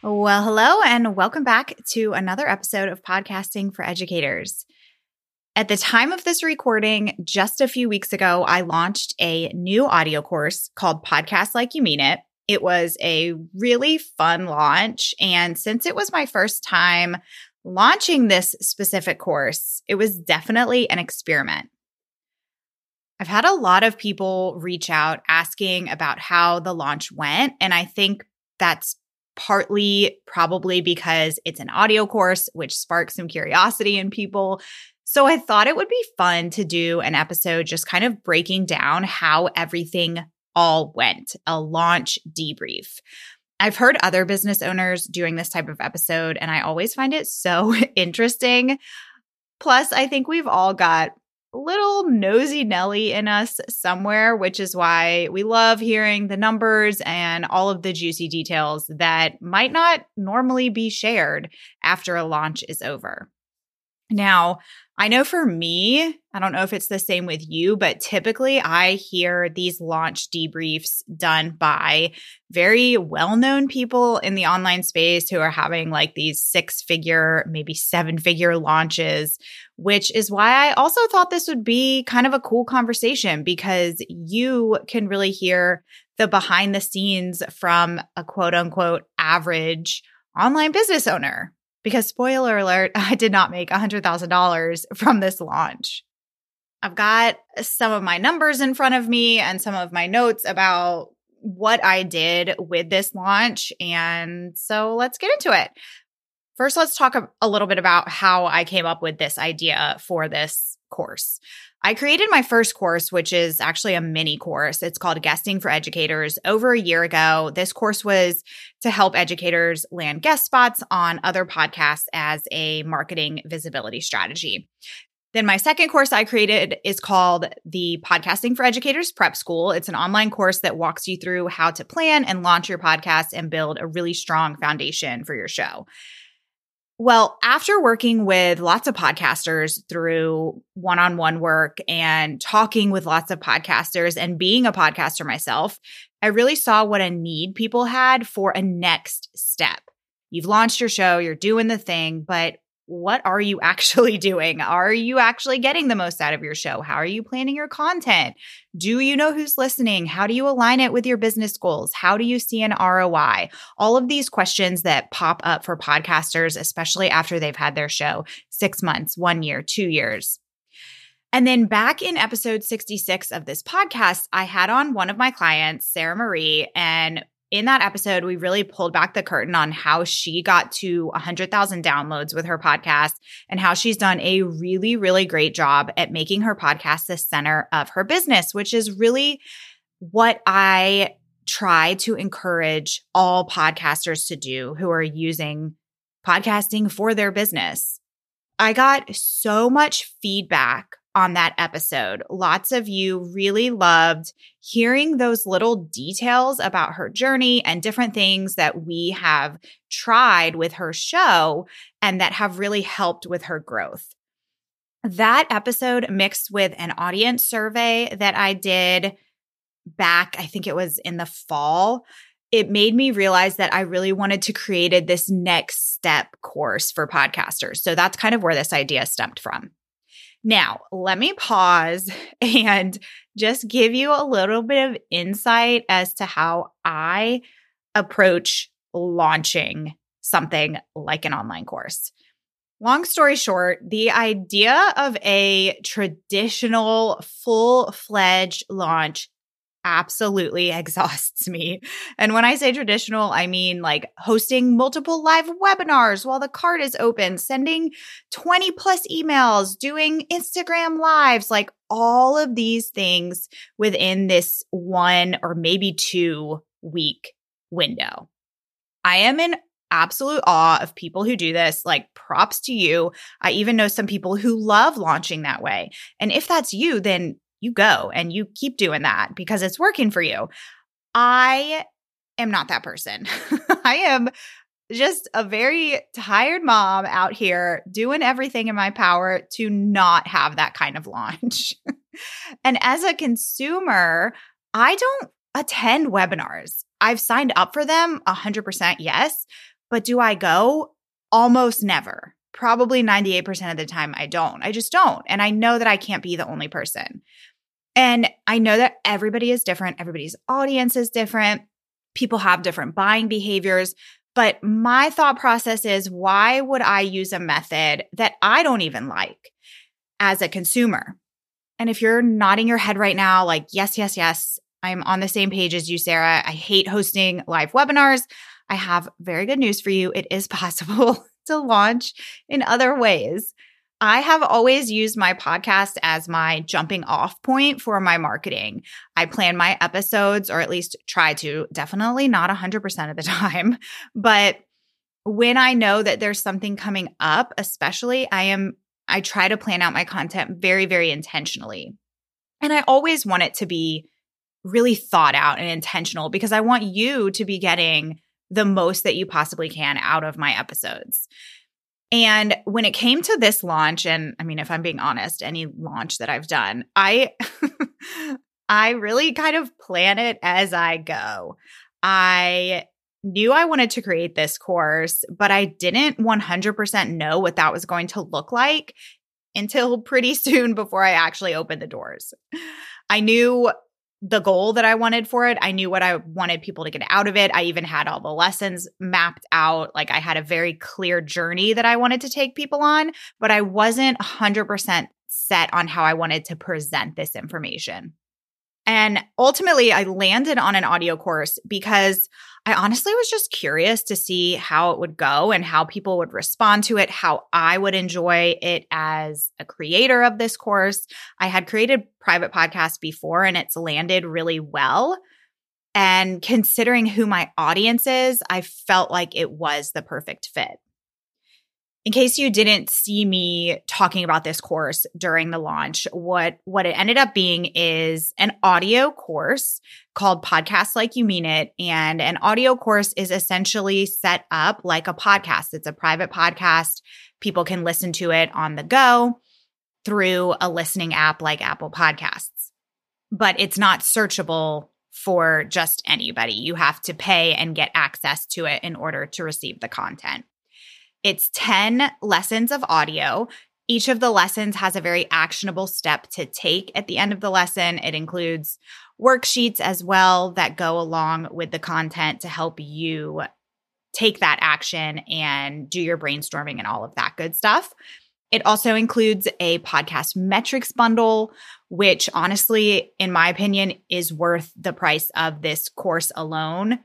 Well, hello, and welcome back to another episode of Podcasting for Educators. At the time of this recording, just a few weeks ago, I launched a new audio course called Podcast Like You Mean It. It was a really fun launch. And since it was my first time launching this specific course, it was definitely an experiment. I've had a lot of people reach out asking about how the launch went. And I think that's partly probably because it's an audio course, which sparks some curiosity in people. So I thought it would be fun to do an episode just kind of breaking down how everything all went, a launch debrief. I've heard other business owners doing this type of episode, and I always find it so interesting. Plus, I think we've all got little nosy Nelly in us somewhere, which is why we love hearing the numbers and all of the juicy details that might not normally be shared after a launch is over. Now, I know for me, I don't know if it's the same with you, but typically I hear these launch debriefs done by very well known people in the online space who are having like these six figure, maybe seven figure launches, which is why I also thought this would be kind of a cool conversation because you can really hear the behind the scenes from a quote unquote average online business owner because spoiler alert, I did not make $100,000 from this launch. I've got some of my numbers in front of me and some of my notes about what I did with this launch. And so let's get into it. First, let's talk a, little bit about how I came up with this idea for this course. I created my first course, which is actually a mini course. It's called Guesting for Educators over a year ago. This course was to help educators land guest spots on other podcasts as a marketing visibility strategy. Then my second course I created is called the Podcasting for Educators Prep School. It's an online course that walks you through how to plan and launch your podcast and build a really strong foundation for your show. Well, after working with lots of podcasters through one on one work and talking with lots of podcasters and being a podcaster myself, I really saw what a need people had for a next step. You've launched your show, you're doing the thing, but what are you actually doing? Are you actually getting the most out of your show? How are you planning your content? Do you know who's listening? How do you align it with your business goals? How do you see an ROI? All of these questions that pop up for podcasters, especially after they've had their show six months, one year, two years. And then back in episode 66 of this podcast, I had on one of my clients, Sarah Marie, and in that episode, we really pulled back the curtain on how she got to 100,000 downloads with her podcast and how she's done a really, really great job at making her podcast the center of her business, which is really what I try to encourage all podcasters to do who are using podcasting for their business. I got so much feedback on that episode. Lots of you really loved hearing those little details about her journey and different things that we have tried with her show and that have really helped with her growth. That episode mixed with an audience survey that I did back, I think it was in the fall. It made me realize that I really wanted to create this next step course for podcasters. So that's kind of where this idea stemmed from. Now, let me pause and just give you a little bit of insight as to how I approach launching something like an online course. Long story short, the idea of a traditional full fledged launch absolutely exhausts me. And when I say traditional, I mean like hosting multiple live webinars while the card is open, sending 20 plus emails, doing Instagram lives, like all of these things within this one or maybe two week window. I am in absolute awe of people who do this. Like, props to you. I even know some people who love launching that way. And if that's you, then you go and you keep doing that because it's working for you. I am not that person. I am just a very tired mom out here doing everything in my power to not have that kind of launch. and as a consumer, I don't attend webinars. I've signed up for them 100% yes, but do I go? Almost never. Probably 98% of the time I don't. I just don't. And I know that I can't be the only person. And I know that everybody is different, everybody's audience is different. People have different buying behaviors. But my thought process is why would I use a method that I don't even like as a consumer? And if you're nodding your head right now, like, yes, yes, yes, I'm on the same page as you, Sarah. I hate hosting live webinars. I have very good news for you. It is possible to launch in other ways. I have always used my podcast as my jumping off point for my marketing. I plan my episodes, or at least try to, definitely not 100% of the time. But when I know that there's something coming up, especially, I am, I try to plan out my content very, very intentionally. And I always want it to be really thought out and intentional because I want you to be getting the most that you possibly can out of my episodes. And when it came to this launch, and I mean, if I'm being honest, any launch that I've done, I I really kind of plan it as I go. I knew I wanted to create this course, but I didn't 100% know what that was going to look like until pretty soon before I actually opened the doors. I knew the goal that I wanted for it. I knew what I wanted people to get out of it. I even had all the lessons mapped out. Like I had a very clear journey that I wanted to take people on, but I wasn't 100% set on how I wanted to present this information. And ultimately, I landed on an audio course because I honestly was just curious to see how it would go and how people would respond to it, how I would enjoy it as a creator of this course. I had created private podcasts before and it's landed really well. And considering who my audience is, I felt like it was the perfect fit. In case you didn't see me talking about this course during the launch, what what it ended up being is an audio course called Podcast Like You Mean It and an audio course is essentially set up like a podcast. It's a private podcast. People can listen to it on the go through a listening app like Apple Podcasts. But it's not searchable for just anybody. You have to pay and get access to it in order to receive the content. It's 10 lessons of audio. Each of the lessons has a very actionable step to take at the end of the lesson. It includes worksheets as well that go along with the content to help you take that action and do your brainstorming and all of that good stuff. It also includes a podcast metrics bundle, which honestly, in my opinion, is worth the price of this course alone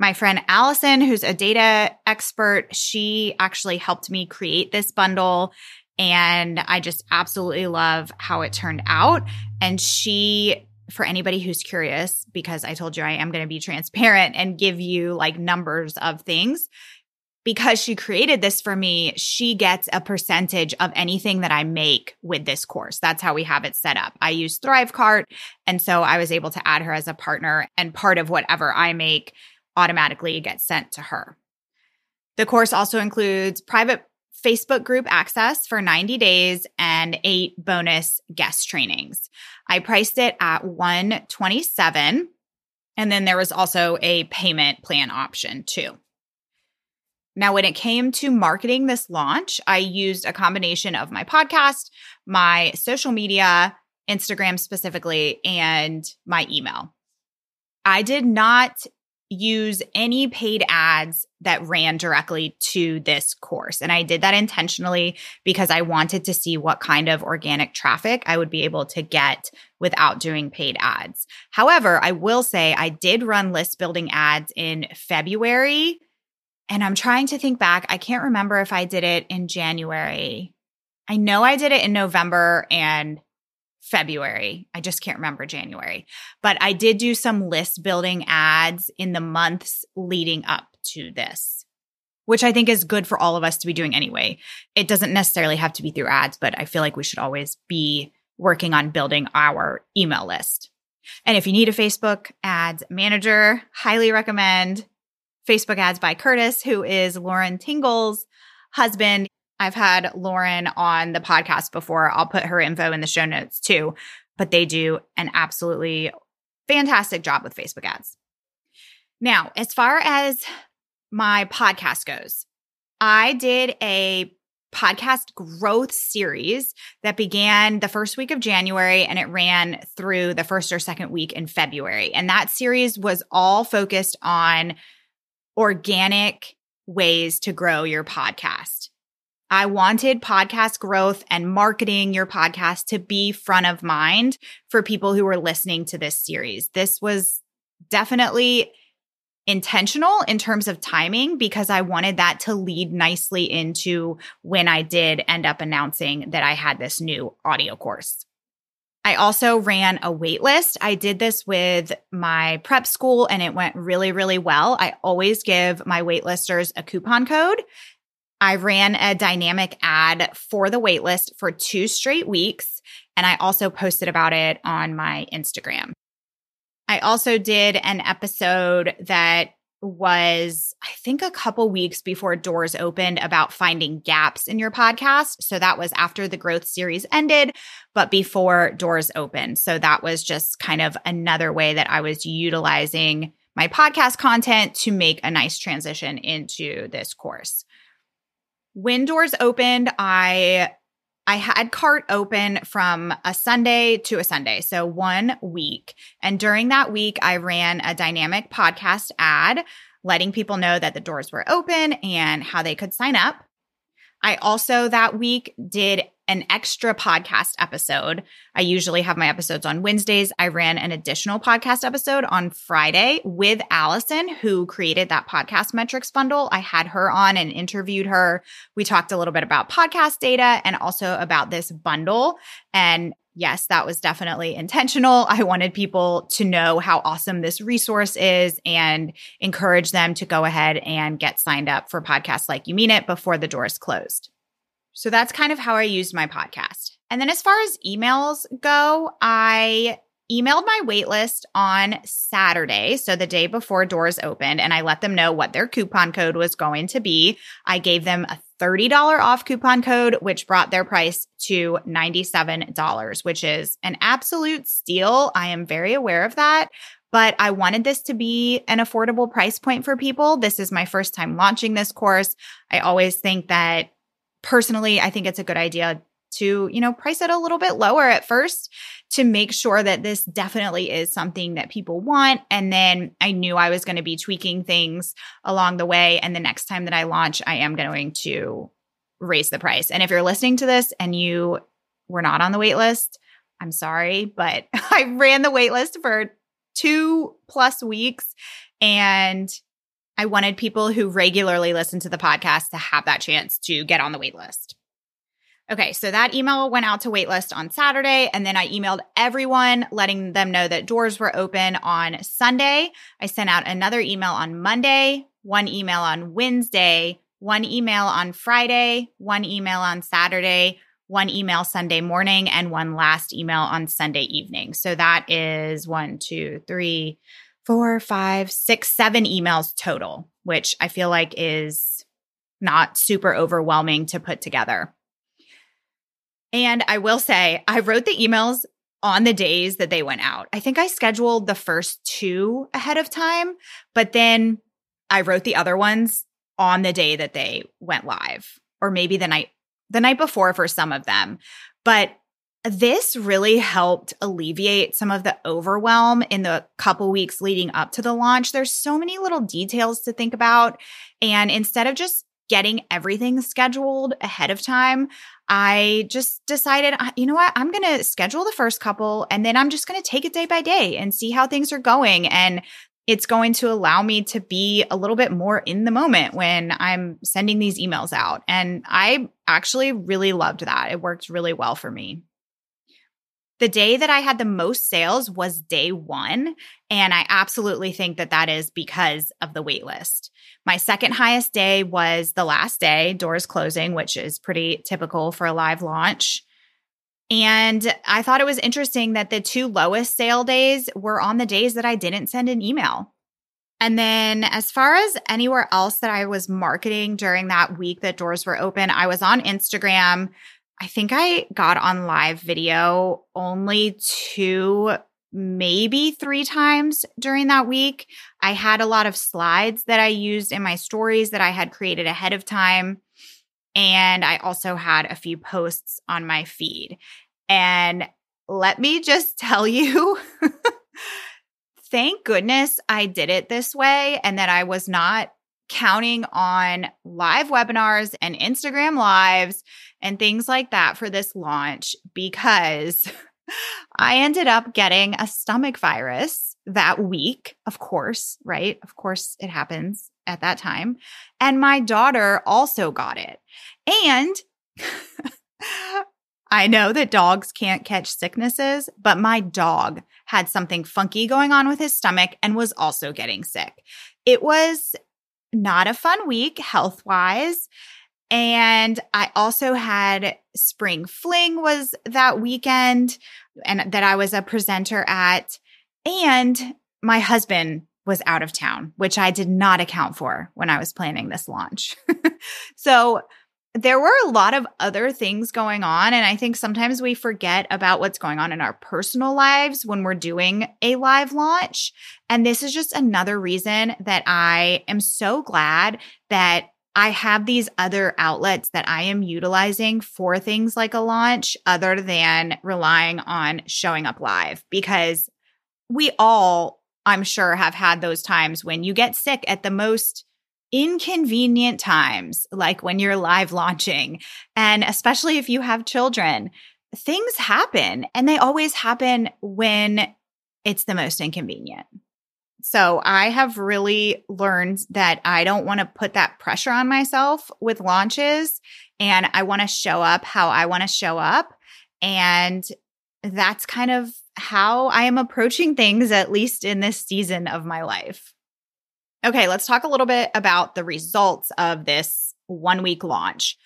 my friend Allison, who's a data expert, she actually helped me create this bundle. And I just absolutely love how it turned out. And she, for anybody who's curious, because I told you I am going to be transparent and give you like numbers of things, because she created this for me, she gets a percentage of anything that I make with this course. That's how we have it set up. I use Thrivecart. And so I was able to add her as a partner and part of whatever I make automatically gets sent to her. The course also includes private Facebook group access for 90 days and eight bonus guest trainings. I priced it at 127 and then there was also a payment plan option too. Now, when it came to marketing this launch, I used a combination of my podcast, my social media, Instagram specifically, and my email. I did not use any paid ads that ran directly to this course. And I did that intentionally because I wanted to see what kind of organic traffic I would be able to get without doing paid ads. However, I will say I did run list building ads in February. And I'm trying to think back. I can't remember if I did it in January. I know I did it in November and February. I just can't remember January. But I did do some list building ads in the months leading up to this. which I think is good for all of us to be doing anyway. It doesn't necessarily have to be through ads, but I feel like we should always be working on building our email list. And if you need a Facebook ads manager, highly recommend Facebook ads by Curtis, who is Lauren Tingle's husband. I've had Lauren on the podcast before. I'll put her info in the show notes too, but they do an absolutely fantastic job with Facebook ads. Now, as far as my podcast goes, I did a podcast growth series that began the first week of January and it ran through the first or second week in February. And that series was all focused on organic ways to grow your podcast. I wanted podcast growth and marketing your podcast to be front of mind for people who were listening to this series. This was definitely intentional in terms of timing because I wanted that to lead nicely into when I did end up announcing that I had this new audio course. I also ran a waitlist. I did this with my prep school and it went really, really well. I always give my waitlisters a coupon code. I ran a dynamic ad for the waitlist for two straight weeks. And I also posted about it on my Instagram. I also did an episode that was, I think, a couple weeks before doors opened about finding gaps in your podcast. So that was after the growth series ended, but before doors opened. So that was just kind of another way that I was utilizing my podcast content to make a nice transition into this course. When doors opened, I I had cart open from a Sunday to a Sunday, so one week. And during that week, I ran a dynamic podcast ad letting people know that the doors were open and how they could sign up. I also that week did an extra podcast episode. I usually have my episodes on Wednesdays. I ran an additional podcast episode on Friday with Allison, who created that podcast metrics bundle. I had her on and interviewed her. We talked a little bit about podcast data and also about this bundle. And yes, that was definitely intentional. I wanted people to know how awesome this resource is and encourage them to go ahead and get signed up for podcasts like You Mean It before the doors closed. So that's kind of how I used my podcast. And then as far as emails go, I emailed my waitlist on Saturday, so the day before doors opened, and I let them know what their coupon code was going to be. I gave them a $30 off coupon code, which brought their price to $97, which is an absolute steal. I am very aware of that. But I wanted this to be an affordable price point for people. This is my first time launching this course. I always think that personally, I think it's a good idea to, you know, price it a little bit lower at first to make sure that this definitely is something that people want. And then I knew I was going to be tweaking things along the way. And the next time that I launch, I am going to raise the price. And if you're listening to this and you were not on the wait list, I'm sorry, but I ran the wait list for two plus weeks and I wanted people who regularly listen to the podcast to have that chance to get on the wait list. Okay, so that email went out to waitlist on Saturday, and then I emailed everyone letting them know that doors were open on Sunday. I sent out another email on Monday, one email on Wednesday, one email on Friday, one email on Saturday, one email Sunday morning, and one last email on Sunday evening. So that is one, two, three, four, five, six, seven emails total, which I feel like is not super overwhelming to put together. And I will say, I wrote the emails on the days that they went out. I think I scheduled the first two ahead of time, but then I wrote the other ones on the day that they went live, or maybe the night the night before for some of them. But this really helped alleviate some of the overwhelm in the couple weeks leading up to the launch. There's so many little details to think about. And instead of just getting everything scheduled ahead of time, I just decided, you know what? I'm going to schedule the first couple and then I'm just going to take it day by day and see how things are going. And it's going to allow me to be a little bit more in the moment when I'm sending these emails out. And I actually really loved that. It worked really well for me. The day that I had the most sales was day one. And I absolutely think that that is because of the wait list. My second highest day was the last day, doors closing, which is pretty typical for a live launch. And I thought it was interesting that the two lowest sale days were on the days that I didn't send an email. And then, as far as anywhere else that I was marketing during that week that doors were open, I was on Instagram. I think I got on live video only two, maybe three times during that week. I had a lot of slides that I used in my stories that I had created ahead of time. And I also had a few posts on my feed. And let me just tell you, thank goodness I did it this way and that I was not counting on live webinars and Instagram lives and things like that for this launch because I ended up getting a stomach virus that week, of course, right? Of course, it happens at that time. And my daughter also got it. And I know that dogs can't catch sicknesses, but my dog had something funky going on with his stomach and was also getting sick. It was not a fun week health wise. And I also had Spring Fling was that weekend and that I was a presenter at. And my husband was out of town, which I did not account for when I was planning this launch. so there were a lot of other things going on. And I think sometimes we forget about what's going on in our personal lives when we're doing a live launch. And this is just another reason that I am so glad that I have these other outlets that I am utilizing for things like a launch other than relying on showing up live because we all, I'm sure, have had those times when you get sick at the most inconvenient times, like when you're live launching. And especially if you have children, things happen and they always happen when it's the most inconvenient. So I have really learned that I don't want to put that pressure on myself with launches and I want to show up how I want to show up. And that's kind of how I am approaching things, at least in this season of my life. Okay, let's talk a little bit about the results of this one week launch.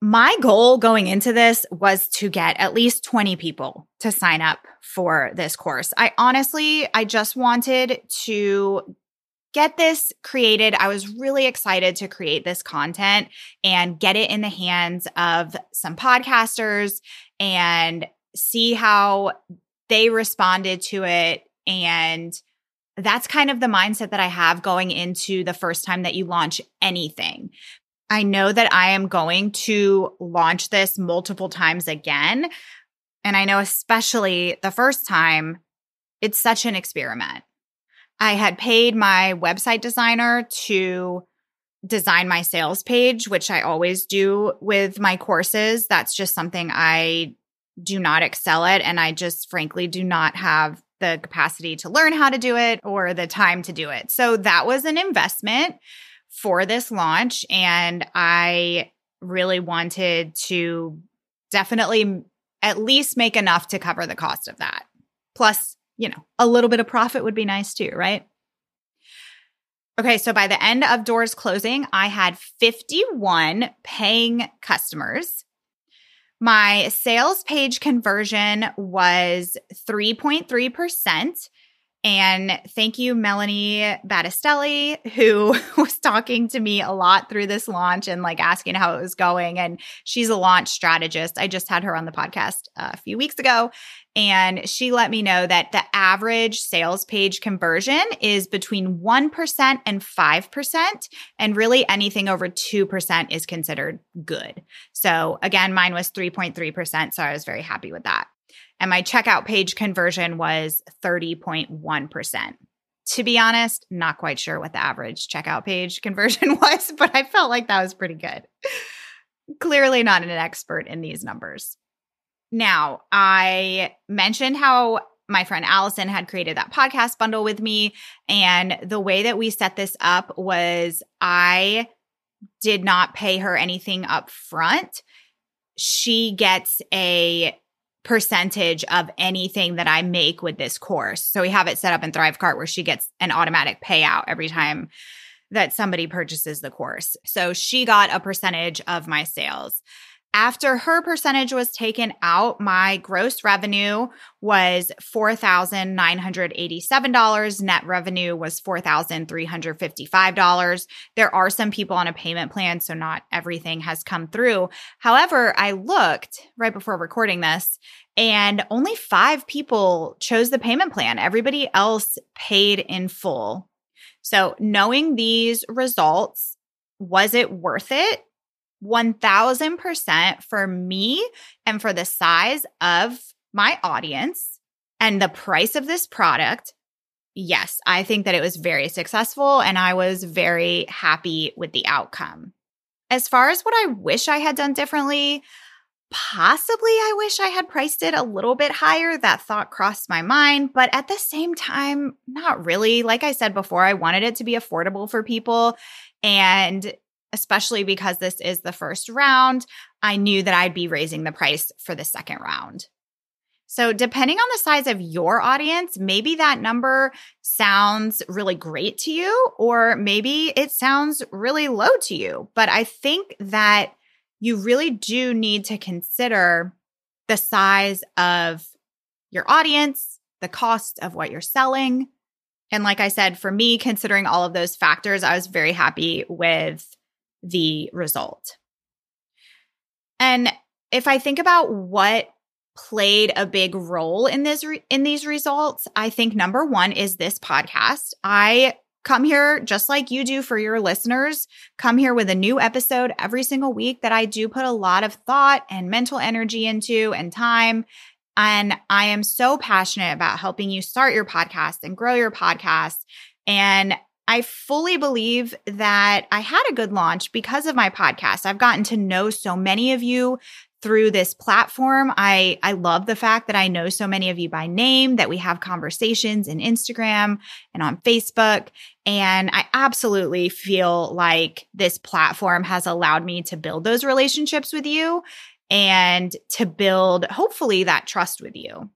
My goal going into this was to get at least 20 people to sign up for this course. I honestly, I just wanted to get this created. I was really excited to create this content and get it in the hands of some podcasters and see how they responded to it and that's kind of the mindset that I have going into the first time that you launch anything. I know that I am going to launch this multiple times again. And I know, especially the first time, it's such an experiment. I had paid my website designer to design my sales page, which I always do with my courses. That's just something I do not excel at. And I just frankly do not have the capacity to learn how to do it or the time to do it. So that was an investment for this launch. And I really wanted to definitely at least make enough to cover the cost of that. Plus, you know, a little bit of profit would be nice too, right? Okay, so by the end of doors closing, I had 51 paying customers my sales page conversion was 3.3%. And thank you, Melanie Battistelli, who was talking to me a lot through this launch and like asking how it was going. And she's a launch strategist. I just had her on the podcast uh, a few weeks ago. And she let me know that the average sales page conversion is between 1% and 5%. And really anything over 2% is considered good. So again, mine was 3.3%. So I was very happy with that. And my checkout page conversion was 30.1%. To be honest, not quite sure what the average checkout page conversion was, but I felt like that was pretty good. Clearly not an expert in these numbers. Now, I mentioned how my friend Allison had created that podcast bundle with me. And the way that we set this up was I did not pay her anything up front. She gets a percentage of anything that I make with this course. So we have it set up in Thrivecart where she gets an automatic payout every time that somebody purchases the course. So she got a percentage of my sales. After her percentage was taken out, my gross revenue was $4,987. Net revenue was $4,355. There are some people on a payment plan, so not everything has come through. However, I looked right before recording this, and only five people chose the payment plan. Everybody else paid in full. So, knowing these results, was it worth it? 1000% for me and for the size of my audience and the price of this product. Yes, I think that it was very successful and I was very happy with the outcome. As far as what I wish I had done differently, possibly I wish I had priced it a little bit higher. That thought crossed my mind, but at the same time, not really. Like I said before, I wanted it to be affordable for people. And especially because this is the first round, I knew that I'd be raising the price for the second round. So, depending on the size of your audience, maybe that number sounds really great to you, or maybe it sounds really low to you. But I think that you really do need to consider the size of your audience, the cost of what you're selling. And like I said, for me, considering all of those factors, I was very happy with the result. And if I think about what played a big role in this re- in these results, I think number 1 is this podcast. I come here just like you do for your listeners, come here with a new episode every single week that I do put a lot of thought and mental energy into and time and I am so passionate about helping you start your podcast and grow your podcast. And I fully believe that I had a good launch because of my podcast. I've gotten to know so many of you through this platform. I I love the fact that I know so many of you by name, that we have conversations in Instagram and on Facebook, and I absolutely feel like this platform has allowed me to build those relationships with you and to build hopefully that trust with you.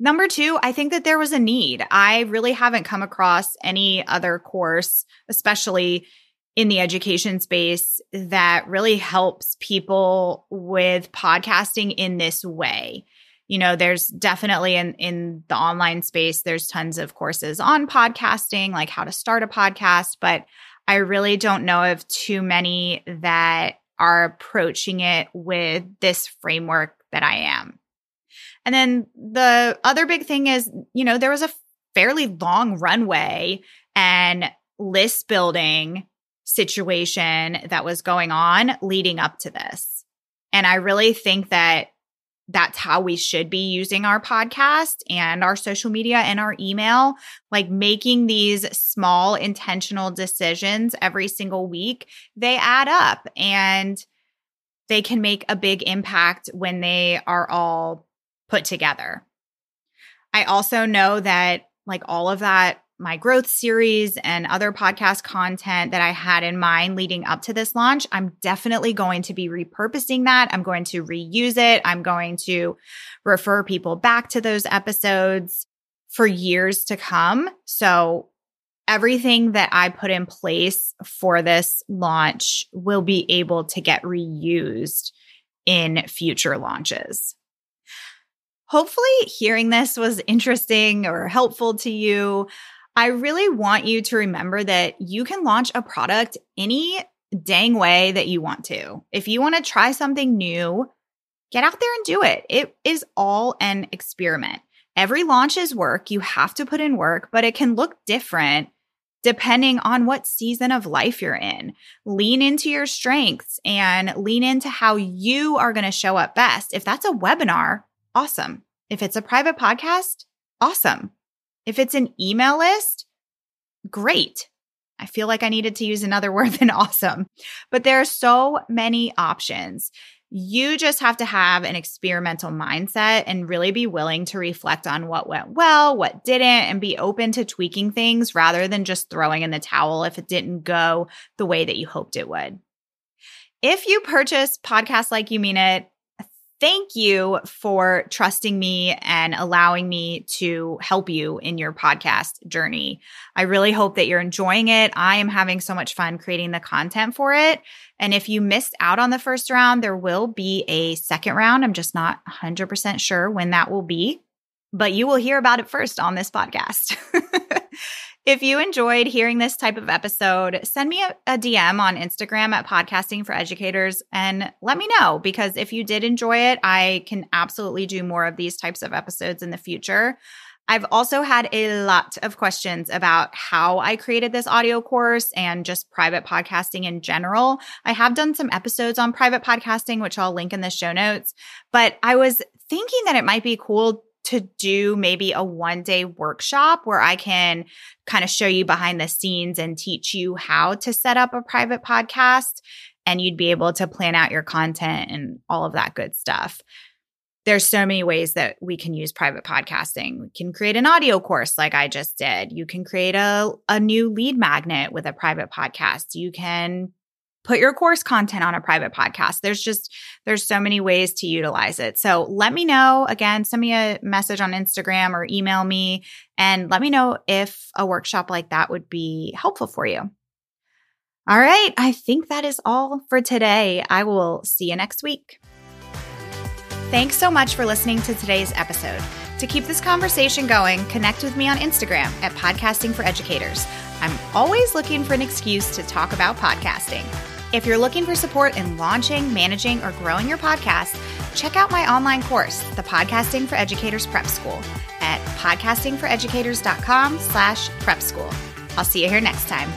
Number two, I think that there was a need. I really haven't come across any other course, especially in the education space, that really helps people with podcasting in this way. You know, there's definitely in, in the online space, there's tons of courses on podcasting, like how to start a podcast, but I really don't know of too many that are approaching it with this framework that I am. And then the other big thing is, you know, there was a fairly long runway and list building situation that was going on leading up to this. And I really think that that's how we should be using our podcast and our social media and our email, like making these small intentional decisions every single week. They add up and they can make a big impact when they are all put together. I also know that, like all of that, my growth series and other podcast content that I had in mind leading up to this launch, I'm definitely going to be repurposing that. I'm going to reuse it. I'm going to refer people back to those episodes for years to come. So, everything that I put in place for this launch will be able to get reused in future launches. Hopefully, hearing this was interesting or helpful to you. I really want you to remember that you can launch a product any dang way that you want to. If you want to try something new, get out there and do it. It is all an experiment. Every launch is work. You have to put in work, but it can look different depending on what season of life you're in. Lean into your strengths and lean into how you are going to show up best. If that's a webinar, awesome. If it's a private podcast, awesome. If it's an email list, great. I feel like I needed to use another word than awesome, but there are so many options. You just have to have an experimental mindset and really be willing to reflect on what went well, what didn't, and be open to tweaking things rather than just throwing in the towel if it didn't go the way that you hoped it would. If you purchase Podcast Like You Mean It, thank you for trusting me and allowing me to help you in your podcast journey. I really hope that you're enjoying it. I am having so much fun creating the content for it. And if you missed out on the first round, there will be a second round. I'm just not 100% sure when that will be, but you will hear about it first on this podcast. If you enjoyed hearing this type of episode, send me a, a, DM on Instagram at Podcasting for Educators and let me know because if you did enjoy it, I can absolutely do more of these types of episodes in the future. I've also had a lot of questions about how I created this audio course and just private podcasting in general. I have done some episodes on private podcasting, which I'll link in the show notes, but I was thinking that it might be cool to do maybe a one day workshop where I can kind of show you behind the scenes and teach you how to set up a private podcast. And you'd be able to plan out your content and all of that good stuff. There's so many ways that we can use private podcasting. We can create an audio course like I just did. You can create a, a new lead magnet with a private podcast. You can put your course content on a private podcast. There's just there's so many ways to utilize it. So let me know again, send me a message on Instagram or email me and let me know if a workshop like that would be helpful for you. All right, I think that is all for today. I will see you next week. Thanks so much for listening to today's episode. To keep this conversation going, connect with me on Instagram at Podcasting for Educators. I'm always looking for an excuse to talk about podcasting. If you're looking for support in launching, managing, or growing your podcast, check out my online course, the Podcasting for Educators Prep School, at podcastingforeducators.com slash prep school. I'll see you here next time.